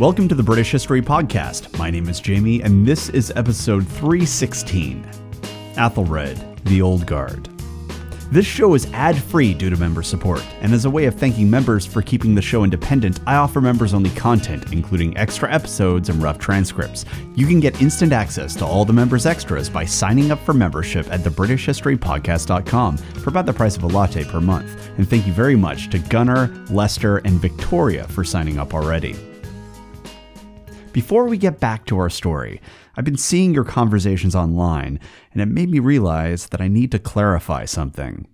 Welcome to the British History Podcast. My name is Jamie, and this is episode 316 Athelred, the Old Guard. This show is ad free due to member support, and as a way of thanking members for keeping the show independent, I offer members only content, including extra episodes and rough transcripts. You can get instant access to all the members' extras by signing up for membership at thebritishhistorypodcast.com for about the price of a latte per month. And thank you very much to Gunnar, Lester, and Victoria for signing up already. Before we get back to our story, I've been seeing your conversations online, and it made me realize that I need to clarify something.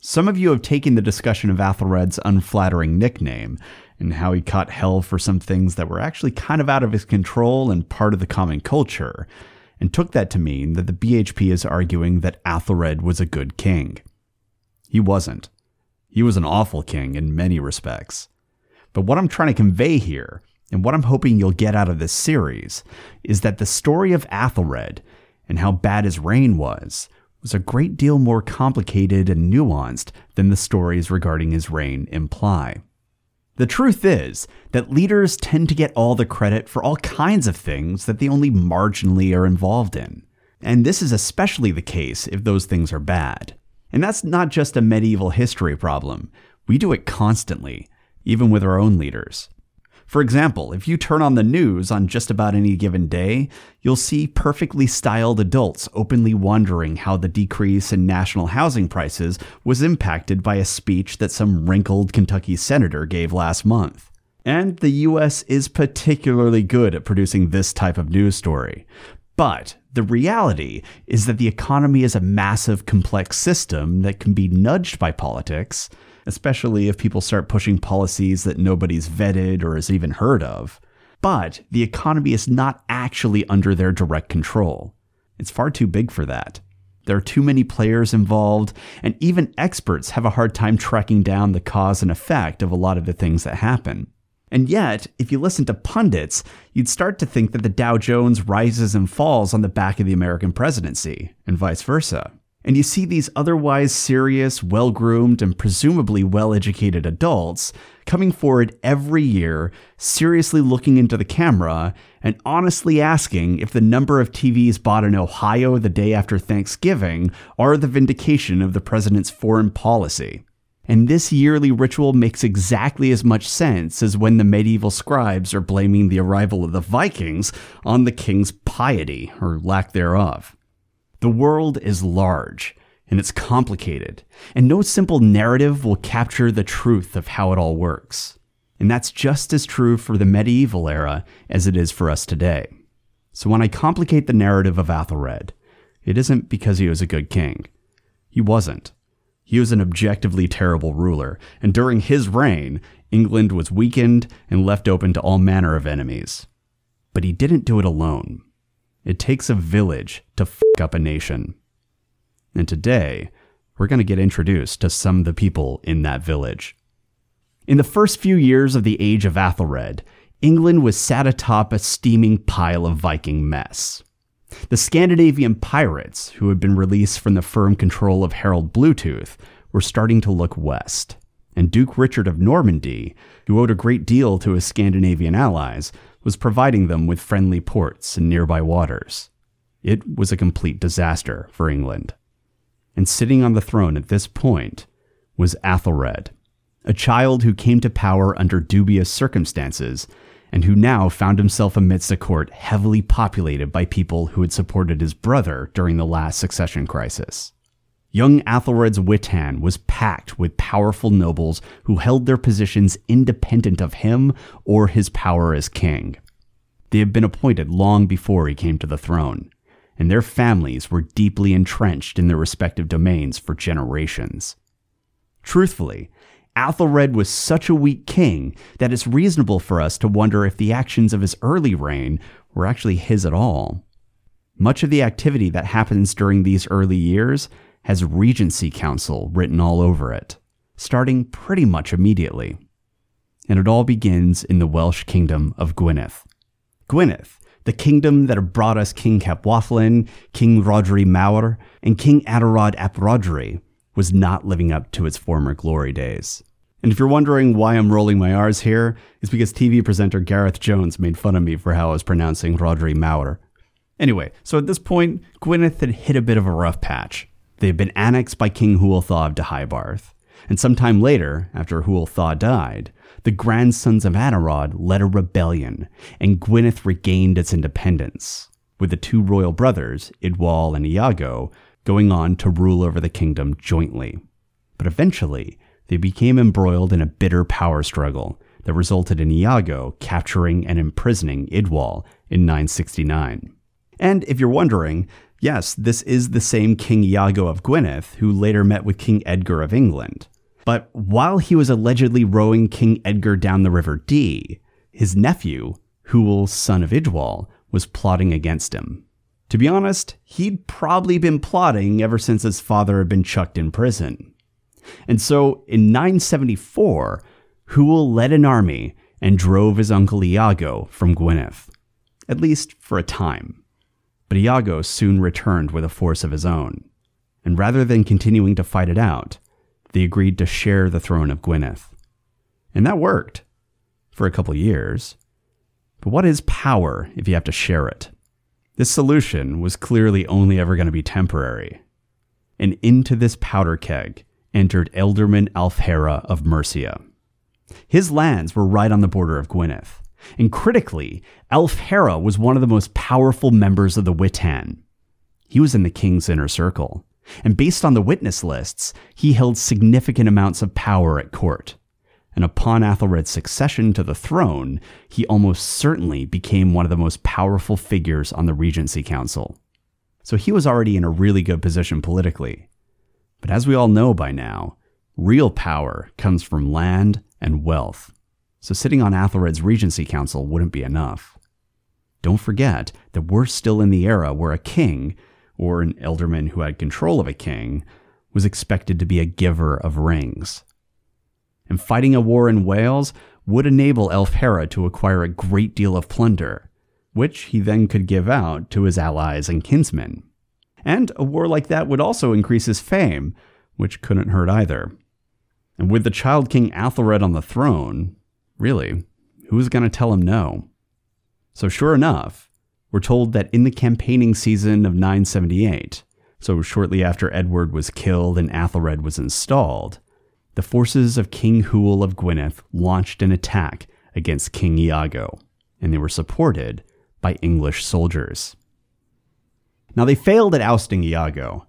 Some of you have taken the discussion of Athelred's unflattering nickname and how he caught hell for some things that were actually kind of out of his control and part of the common culture, and took that to mean that the BHP is arguing that Athelred was a good king. He wasn't. He was an awful king in many respects. But what I'm trying to convey here and what I'm hoping you'll get out of this series is that the story of Athelred and how bad his reign was was a great deal more complicated and nuanced than the stories regarding his reign imply. The truth is that leaders tend to get all the credit for all kinds of things that they only marginally are involved in. And this is especially the case if those things are bad. And that's not just a medieval history problem. We do it constantly, even with our own leaders. For example, if you turn on the news on just about any given day, you'll see perfectly styled adults openly wondering how the decrease in national housing prices was impacted by a speech that some wrinkled Kentucky senator gave last month. And the US is particularly good at producing this type of news story. But the reality is that the economy is a massive, complex system that can be nudged by politics especially if people start pushing policies that nobody's vetted or has even heard of. But the economy is not actually under their direct control. It's far too big for that. There are too many players involved, and even experts have a hard time tracking down the cause and effect of a lot of the things that happen. And yet, if you listen to pundits, you'd start to think that the Dow Jones rises and falls on the back of the American presidency, and vice versa and you see these otherwise serious, well groomed, and presumably well educated adults coming forward every year, seriously looking into the camera and honestly asking if the number of TVs bought in Ohio the day after Thanksgiving are the vindication of the president's foreign policy. And this yearly ritual makes exactly as much sense as when the medieval scribes are blaming the arrival of the Vikings on the king's piety, or lack thereof. The world is large and it's complicated, and no simple narrative will capture the truth of how it all works. And that's just as true for the medieval era as it is for us today. So when I complicate the narrative of Athelred, it isn't because he was a good king. He wasn't. He was an objectively terrible ruler, and during his reign, England was weakened and left open to all manner of enemies. But he didn't do it alone. It takes a village to f up a nation. And today, we're going to get introduced to some of the people in that village. In the first few years of the age of Athelred, England was sat atop a steaming pile of Viking mess. The Scandinavian pirates, who had been released from the firm control of Harold Bluetooth, were starting to look west. And Duke Richard of Normandy, who owed a great deal to his Scandinavian allies, was providing them with friendly ports and nearby waters. It was a complete disaster for England. And sitting on the throne at this point was Athelred, a child who came to power under dubious circumstances and who now found himself amidst a court heavily populated by people who had supported his brother during the last succession crisis. Young Athelred's Witan was packed with powerful nobles who held their positions independent of him or his power as king. They had been appointed long before he came to the throne, and their families were deeply entrenched in their respective domains for generations. Truthfully, Athelred was such a weak king that it's reasonable for us to wonder if the actions of his early reign were actually his at all. Much of the activity that happens during these early years has Regency Council written all over it, starting pretty much immediately. And it all begins in the Welsh kingdom of Gwynedd. Gwynedd, the kingdom that brought us King Cadwallon, King Rhodri Mawr, and King Anarawd ap Rhodri, was not living up to its former glory days. And if you're wondering why I'm rolling my R's here, it's because TV presenter Gareth Jones made fun of me for how I was pronouncing Rhodri Mawr. Anyway, so at this point, Gwynedd had hit a bit of a rough patch. They had been annexed by King Hywel of Deheubarth. And sometime later, after Hywel died, the grandsons of Anarawd led a rebellion, and Gwynedd regained its independence, with the two royal brothers, Idwal and Iago, going on to rule over the kingdom jointly. But eventually, they became embroiled in a bitter power struggle that resulted in Iago capturing and imprisoning Idwal in 969. And if you're wondering, yes, this is the same King Iago of Gwynedd who later met with King Edgar of England. But while he was allegedly rowing King Edgar down the River Dee, his nephew, Hywel, son of Idwal, was plotting against him. To be honest, he'd probably been plotting ever since his father had been chucked in prison. And so in 974, Hywel led an army and drove his uncle Iago from Gwynedd, at least for a time. But Iago soon returned with a force of his own, and rather than continuing to fight it out, they agreed to share the throne of Gwynedd. And that worked for a couple years. But what is power if you have to share it? This solution was clearly only ever going to be temporary. And into this powder keg entered Ealdorman Alfhere of Mercia. His lands were right on the border of Gwynedd. And critically, Alfhere was one of the most powerful members of the Witan. He was in the king's inner circle, and based on the witness lists, he held significant amounts of power at court. And upon Athelred's succession to the throne, he almost certainly became one of the most powerful figures on the Regency Council. So he was already in a really good position politically. But as we all know by now, real power comes from land and wealth. So sitting on Athelred's Regency Council wouldn't be enough. Don't forget that we're still in the era where a king, or an ealdorman who had control of a king, was expected to be a giver of rings. And fighting a war in Wales would enable Alfhere to acquire a great deal of plunder, which he then could give out to his allies and kinsmen. And a war like that would also increase his fame, which couldn't hurt either. And with the Child King Athelred on the throne, really, who's going to tell him no? So, sure enough, we're told that in the campaigning season of 978, so shortly after Edward was killed and Athelred was installed, the forces of King Hywel of Gwynedd launched an attack against King Iago, and they were supported by English soldiers. Now, they failed at ousting Iago,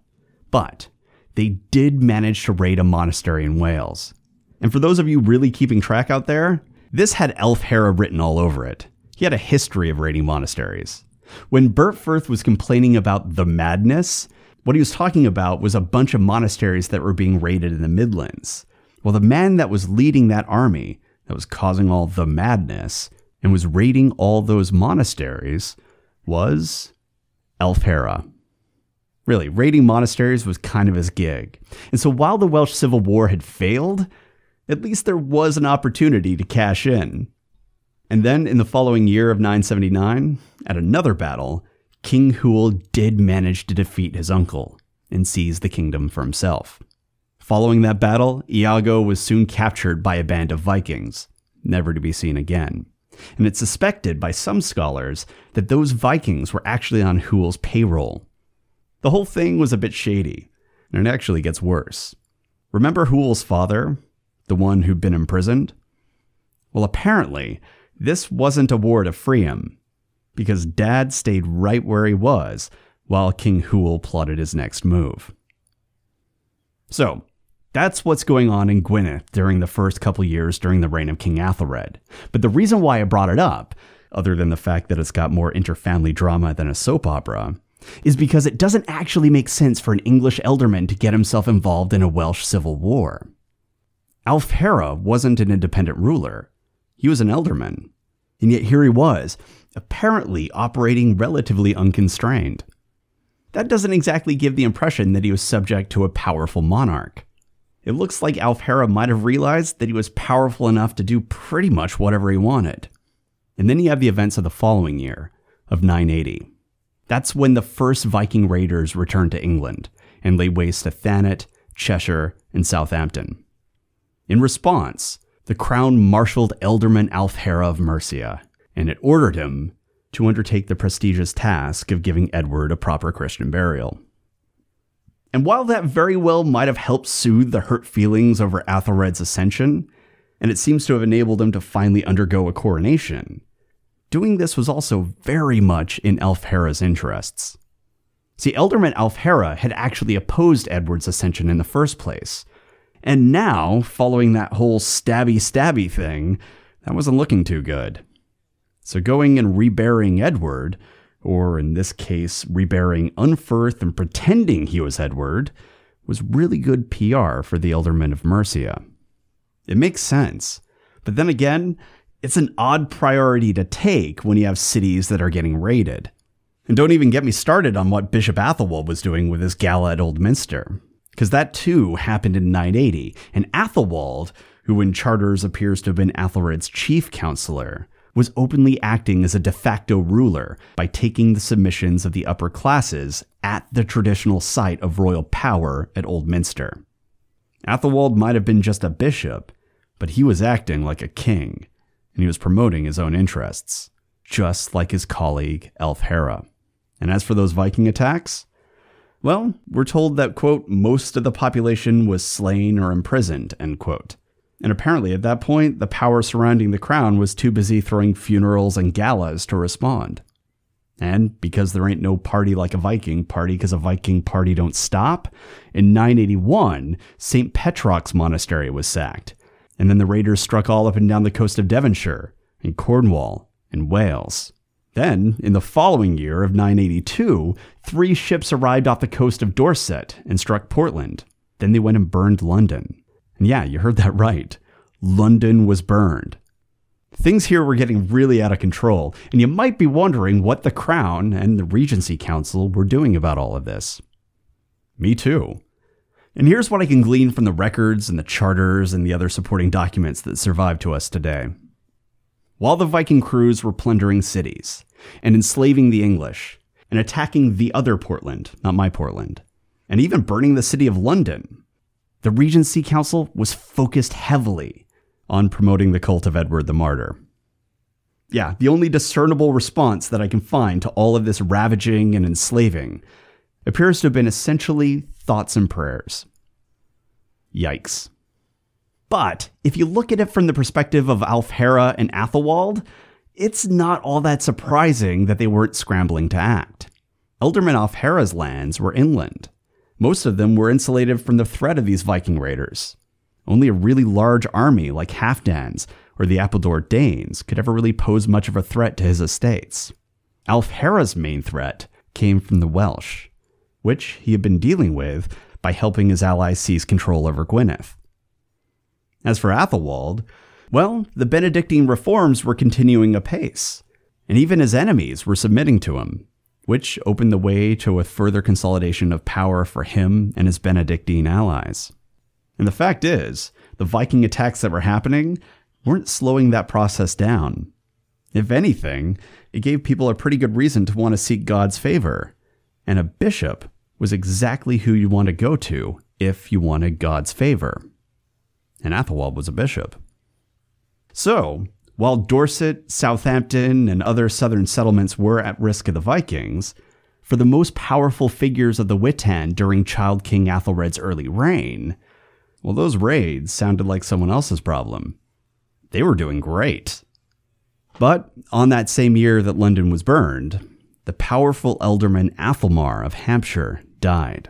but they did manage to raid a monastery in Wales. And for those of you really keeping track out there, this had Alfhere written all over it. He had a history of raiding monasteries. When Byrhtferth was complaining about the madness, what he was talking about was a bunch of monasteries that were being raided in the Midlands. Well, the man that was leading that army, that was causing all the madness, and was raiding all those monasteries, was Alfhere. Really, raiding monasteries was kind of his gig. And so while the Welsh Civil War had failed, at least there was an opportunity to cash in. And then in the following year of 979, at another battle, King Hywel did manage to defeat his uncle and seize the kingdom for himself. Following that battle, Iago was soon captured by a band of Vikings, never to be seen again. And it's suspected by some scholars that those Vikings were actually on Hywel's payroll. The whole thing was a bit shady, and it actually gets worse. Remember Hywel's father, the one who'd been imprisoned? Well, apparently, this wasn't a war to free him, because Dad stayed right where he was while King Hywel plotted his next move. So, that's what's going on in Gwynedd during the first couple years during the reign of King Athelred. But the reason why I brought it up, other than the fact that it's got more interfamily drama than a soap opera, is because it doesn't actually make sense for an English ealdorman to get himself involved in a Welsh civil war. Alfhere wasn't an independent ruler. He was an ealdorman. And yet here he was, apparently operating relatively unconstrained. That doesn't exactly give the impression that he was subject to a powerful monarch. It looks like Alfhere might have realized that he was powerful enough to do pretty much whatever he wanted. And then you have the events of the following year, of 980. That's when the first Viking raiders returned to England and laid waste to Thanet, Cheshire, and Southampton. In response, the crown marshaled Ealdorman Alfhere of Mercia, and it ordered him to undertake the prestigious task of giving Edward a proper Christian burial. And while that very well might have helped soothe the hurt feelings over Athelred's ascension, and it seems to have enabled him to finally undergo a coronation, doing this was also very much in Alfhere's interests. See, Ealdorman Alfhere had actually opposed Edward's ascension in the first place, and now, following that whole stabby stabby thing, that wasn't looking too good. So going and reburying Edward or in this case, reburying Unferth and pretending he was Edward, was really good PR for the Ealdorman of Mercia. It makes sense. But then again, it's an odd priority to take when you have cities that are getting raided. And don't even get me started on what Bishop Athelwold was doing with his gala at Old Minster, because that too happened in 980, and Athelwold, who in charters appears to have been Athelred's chief counselor, was openly acting as a de facto ruler by taking the submissions of the upper classes at the traditional site of royal power at Old Minster. Athelwold might have been just a bishop, but he was acting like a king, and he was promoting his own interests, just like his colleague Alfhere. And as for those Viking attacks, well, we're told that, quote, most of the population was slain or imprisoned, end quote. And apparently, at that point, the power surrounding the crown was too busy throwing funerals and galas to respond. And because there ain't no party like a Viking party because a Viking party don't stop, in 981, St. Petrock's monastery was sacked. And then the raiders struck all up and down the coast of Devonshire, and Cornwall, and Wales. Then, in the following year of 982, three ships arrived off the coast of Dorset and struck Portland. Then they went and burned London. And yeah, you heard that right. London was burned. Things here were getting really out of control, and you might be wondering what the Crown and the Regency Council were doing about all of this. Me too. And here's what I can glean from the records and the charters and the other supporting documents that survive to us today. While the Viking crews were plundering cities and enslaving the English and attacking the other Portland, not my Portland, and even burning the city of London, the Regency Council was focused heavily on promoting the cult of Edward the Martyr. Yeah, the only discernible response that I can find to all of this ravaging and enslaving appears to have been essentially thoughts and prayers. Yikes. But if you look at it from the perspective of Alfhere and Athelwold, it's not all that surprising that they weren't scrambling to act. Ealdorman Alfhere's lands were inland, most of them were insulated from the threat of these Viking raiders. Only a really large army like Halfdan's or the Appledore Danes could ever really pose much of a threat to his estates. Alfhere's main threat came from the Welsh, which he had been dealing with by helping his allies seize control over Gwynedd. As for Athelwold, well, the Benedictine reforms were continuing apace, and even his enemies were submitting to him which opened the way to a further consolidation of power for him and his Benedictine allies. And the fact is, the Viking attacks that were happening weren't slowing that process down. If anything, it gave people a pretty good reason to want to seek God's favor. And a bishop was exactly who you want to go to if you wanted God's favor. And Athelwold was a bishop. So, while Dorset, Southampton, and other southern settlements were at risk of the Vikings, for the most powerful figures of the Witan during Child King Athelred's early reign, well, those raids sounded like someone else's problem. They were doing great. But on that same year that London was burned, the powerful ealdorman Athelmar of Hampshire died.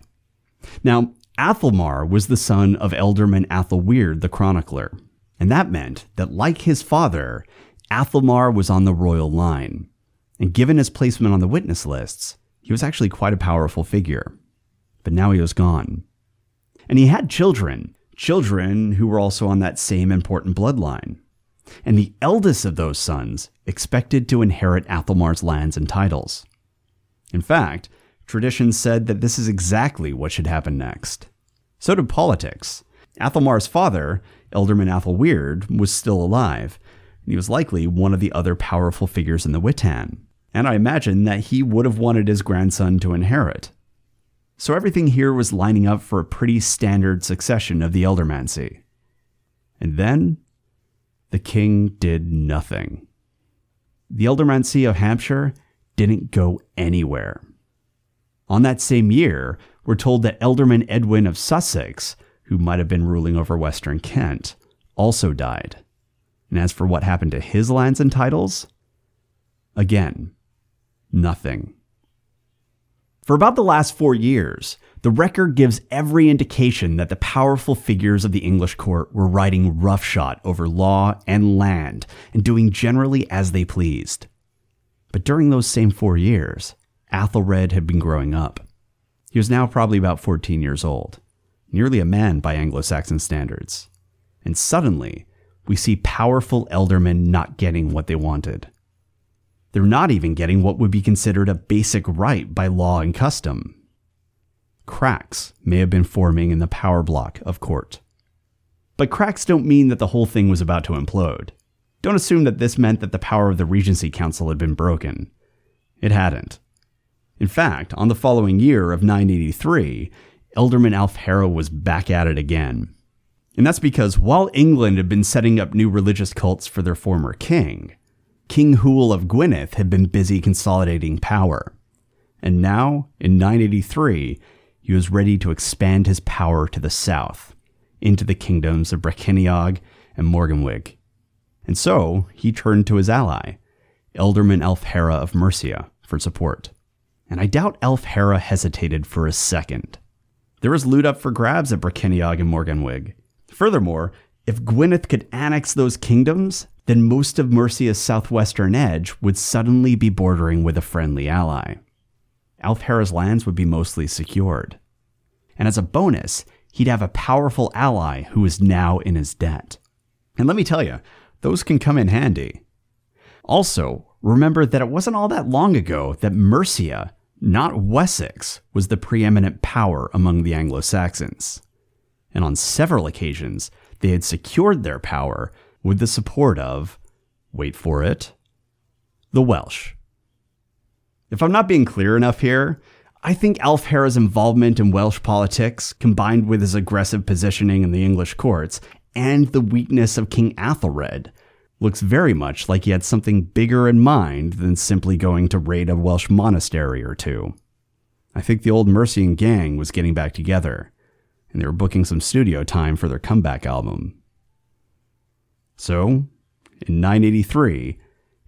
Now, Athelmar was the son of Ealdorman Athelweard the Chronicler, and that meant that, like his father, Athelmar was on the royal line. And given his placement on the witness lists, he was actually quite a powerful figure. But now he was gone. And he had children, children who were also on that same important bloodline. And the eldest of those sons expected to inherit Athelmar's lands and titles. In fact, tradition said that this is exactly what should happen next. So did politics. Athelmar's father Ealdorman Athelweard was still alive, and he was likely one of the other powerful figures in the Witan, and I imagine that he would have wanted his grandson to inherit. So everything here was lining up for a pretty standard succession of the Ealdormancy. And then the king did nothing. The Ealdormancy of Hampshire didn't go anywhere. On that same year, we're told that Ealdorman Edwin of Sussex, who might have been ruling over western Kent, also died. And as for what happened to his lands and titles, again, nothing. For about the last four years, the record gives every indication that the powerful figures of the English court were riding roughshod over law and land and doing generally as they pleased. But during those same four years, Athelred had been growing up. He was now probably about 14 years old, nearly a man by Anglo Saxon standards. And suddenly, we see powerful ealdormen not getting what they wanted. They're not even getting what would be considered a basic right by law and custom. Cracks may have been forming in the power block of court. But cracks don't mean that the whole thing was about to implode. Don't assume that this meant that the power of the Regency Council had been broken. It hadn't. In fact, on the following year of 983, Ealdorman Alfhere was back at it again. And that's because while England had been setting up new religious cults for their former king, King Hugh of Gwynedd had been busy consolidating power. And now, in 983, he was ready to expand his power to the south, into the kingdoms of Brycheiniog and Morgannwg. And so he turned to his ally, Ealdorman Alfhere of Mercia, for support. And I doubt Alfhere hesitated for a second. There was loot up for grabs at Brycheiniog and Morgannwg. Furthermore, if Gwynedd could annex those kingdoms, then most of Mercia's southwestern edge would suddenly be bordering with a friendly ally. Alfhere's lands would be mostly secured. And as a bonus, he'd have a powerful ally who is now in his debt. And let me tell you, those can come in handy. Also, remember that it wasn't all that long ago that Mercia, not Wessex, was the preeminent power among the Anglo Saxons. And on several occasions, they had secured their power with the support of, wait for it, the Welsh. If I'm not being clear enough here, I think Alfhere's involvement in Welsh politics, combined with his aggressive positioning in the English courts and the weakness of King Athelred, looks very much like he had something bigger in mind than simply going to raid a Welsh monastery or two. I think the old Mercian gang was getting back together, and they were booking some studio time for their comeback album. So, in 983,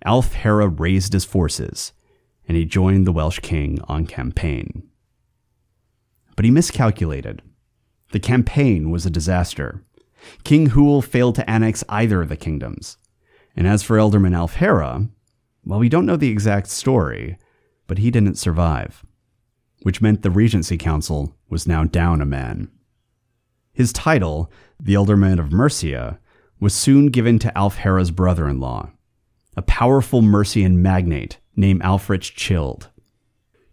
Alfhere raised his forces, and he joined the Welsh king on campaign. But he miscalculated. The campaign was a disaster. King Hugh failed to annex either of the kingdoms. And as for Ealdorman Alfhere, well, we don't know the exact story, but he didn't survive, which meant the Regency Council was now down a man. His title, the Ealdorman of Mercia, was soon given to Alfhere's brother in law, a powerful Mercian magnate named Ælfric Childe.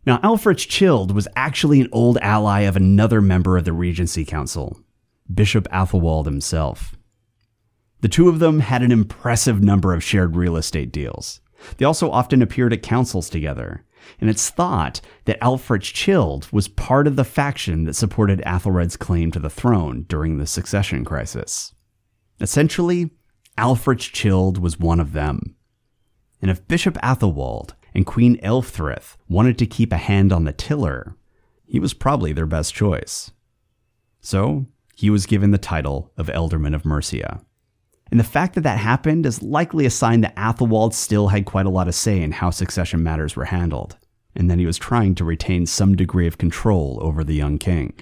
Now, Ælfric Childe was actually an old ally of another member of the Regency Council, Bishop Athelwold himself. The two of them had an impressive number of shared real estate deals. They also often appeared at councils together, and it's thought that Ælfric Childe was part of the faction that supported Athelred's claim to the throne during the succession crisis. Essentially, Ælfric Childe was one of them. And if Bishop Athelwold and Queen Elfrith wanted to keep a hand on the tiller, he was probably their best choice. So, he was given the title of Ealdorman of Mercia. And the fact that that happened is likely a sign that Athelwold still had quite a lot of say in how succession matters were handled, and that he was trying to retain some degree of control over the young king.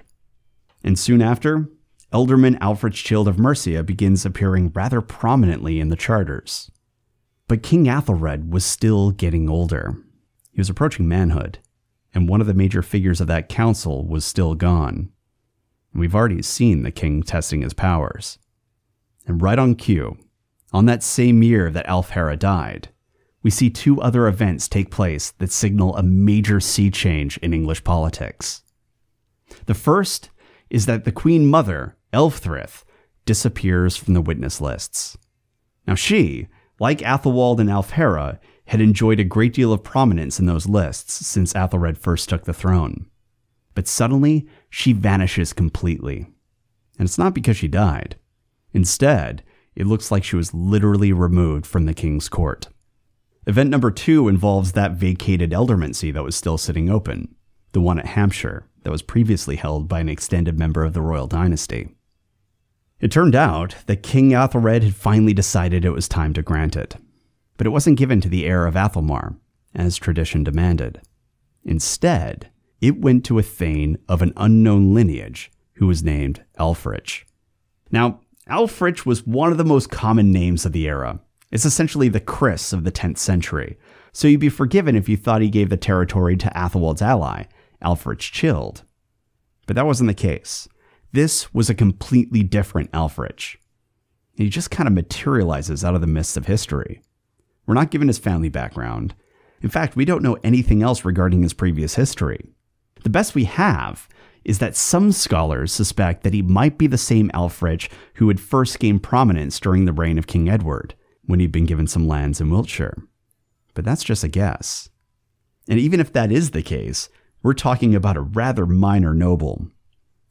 And soon after, Ealdorman Ælfric Childe of Mercia begins appearing rather prominently in the charters. But King Athelred was still getting older. He was approaching manhood, and one of the major figures of that council was still gone. We've already seen the king testing his powers. And right on cue, on that same year that Alfhere died, we see two other events take place that signal a major sea change in English politics. The first is that the Queen Mother Elfrith disappears from the witness lists. Now, she, like Athelwold and Alfhere, had enjoyed a great deal of prominence in those lists since Athelred first took the throne. But suddenly, she vanishes completely. And it's not because she died. Instead, it looks like she was literally removed from the king's court. Event number two involves that vacated ealdormancy that was still sitting open, the one at Hampshire that was previously held by an extended member of the royal dynasty. It turned out that King Athelred had finally decided it was time to grant it, but it wasn't given to the heir of Athelmar, as tradition demanded. Instead, it went to a thane of an unknown lineage who was named Ælfric. Now, Ælfric was one of the most common names of the era. It's essentially the Chris of the 10th century, so you'd be forgiven if you thought he gave the territory to Athelwold's ally, Ælfric Childe. But that wasn't the case. This was a completely different Ælfric. He just kind of materializes out of the mists of history. We're not given his family background. In fact, we don't know anything else regarding his previous history. The best we have is that some scholars suspect that he might be the same Ælfric who had first gained prominence during the reign of King Edward, when he'd been given some lands in Wiltshire. But that's just a guess. And even if that is the case, we're talking about a rather minor noble.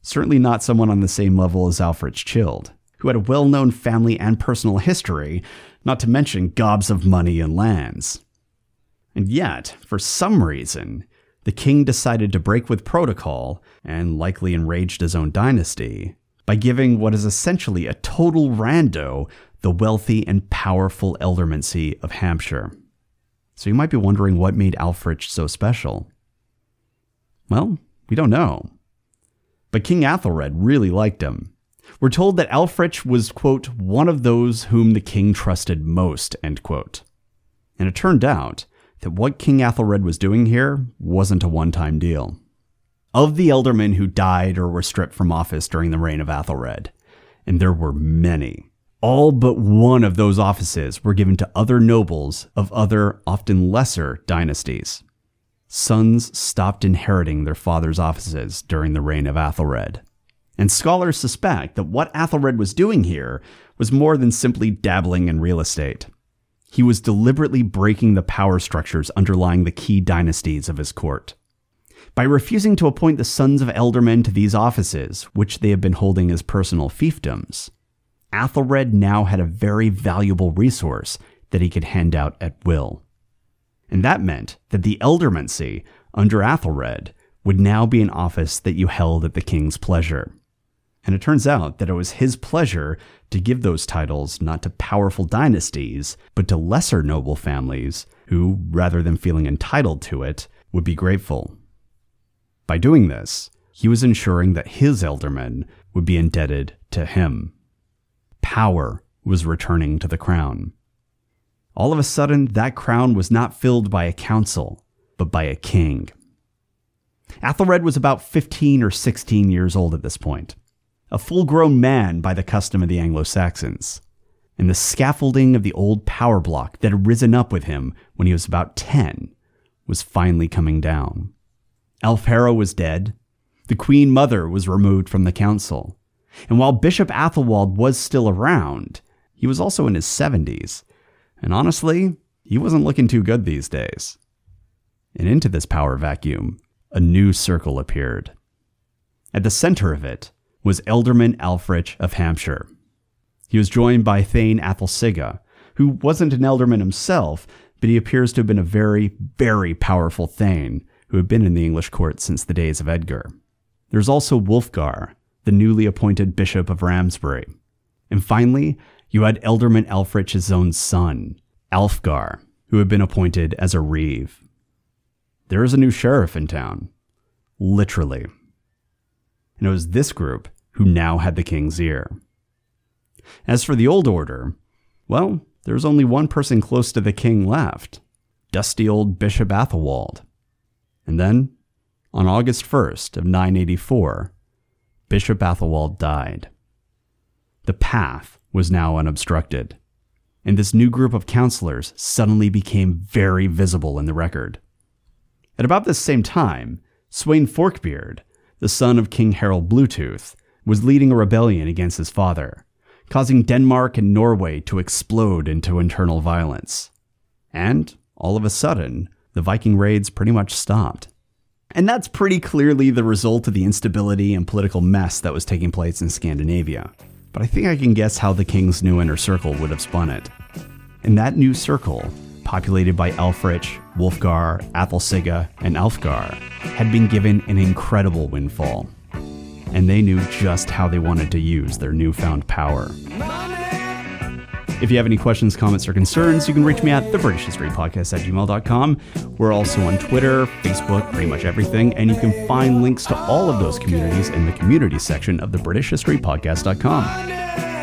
Certainly not someone on the same level as Ælfric Childe, who had a well known family and personal history, not to mention gobs of money and lands. And yet, for some reason, the king decided to break with protocol, and likely enraged his own dynasty, by giving what is essentially a total rando the wealthy and powerful ealdormancy of Hampshire. So you might be wondering what made Ælfric so special. Well, we don't know. But King Athelred really liked him. We're told that Ælfric was, quote, one of those whom the king trusted most, end quote. And it turned out that what King Athelred was doing here wasn't a one time deal. Of the ealdormen who died or were stripped from office during the reign of Athelred, and there were many, all but one of those offices were given to other nobles of other, often lesser, dynasties. Sons stopped inheriting their father's offices during the reign of Athelred. And scholars suspect that what Athelred was doing here was more than simply dabbling in real estate. He was deliberately breaking the power structures underlying the key dynasties of his court. By refusing to appoint the sons of ealdormen to these offices, which they had been holding as personal fiefdoms, Athelred now had a very valuable resource that he could hand out at will. And that meant that the ealdormancy under Athelred would now be an office that you held at the king's pleasure. And it turns out that it was his pleasure to give those titles not to powerful dynasties, but to lesser noble families who, rather than feeling entitled to it, would be grateful. By doing this, he was ensuring that his ealdormen would be indebted to him. Power was returning to the crown. All of a sudden, that crown was not filled by a council, but by a king. Athelred was about 15 or 16 years old at this point a full grown man by the custom of the Anglo Saxons. And the scaffolding of the old power block that had risen up with him when he was about 10 was finally coming down. Ælfhere was dead. The Queen Mother was removed from the council. And while Bishop Athelwold was still around, he was also in his 70s. And honestly, he wasn't looking too good these days. And into this power vacuum, a new circle appeared. At the center of it was Ealdorman Ælfric of Hampshire. He was joined by Thane Athelsige, who wasn't an ealdorman himself, but he appears to have been a very, very powerful Thane who had been in the English court since the days of Edgar. There's also Wulfgar, the newly appointed Bishop of Ramsbury. And finally, you had Ealdorman Ælfric's own son, Alfgar, who had been appointed as a reeve. There is a new sheriff in town. Literally. And it was this group who now had the king's ear. As for the old order, well, there was only one person close to the king left dusty old Bishop Athelwold. And then, on August 1st of 984, Bishop Athelwold died. The path was now unobstructed, and this new group of counselors suddenly became very visible in the record. At about this same time, Sweyn Forkbeard, the son of King Harald Bluetooth, was leading a rebellion against his father, causing Denmark and Norway to explode into internal violence. And, all of a sudden, the Viking raids pretty much stopped. And that's pretty clearly the result of the instability and political mess that was taking place in Scandinavia. but I think I can guess how the king's new inner circle would have spun it. In that new circle, populated by Ælfric, Wulfgar, Athelsige, and Alfgar, had been given an incredible windfall. And they knew just how they wanted to use their newfound power. If you have any questions, comments, or concerns, you can reach me at the British History Podcast at gmail.com. We're also on Twitter, Facebook, pretty much everything, and you can find links to all of those communities in the community section of the British History Podcast.com.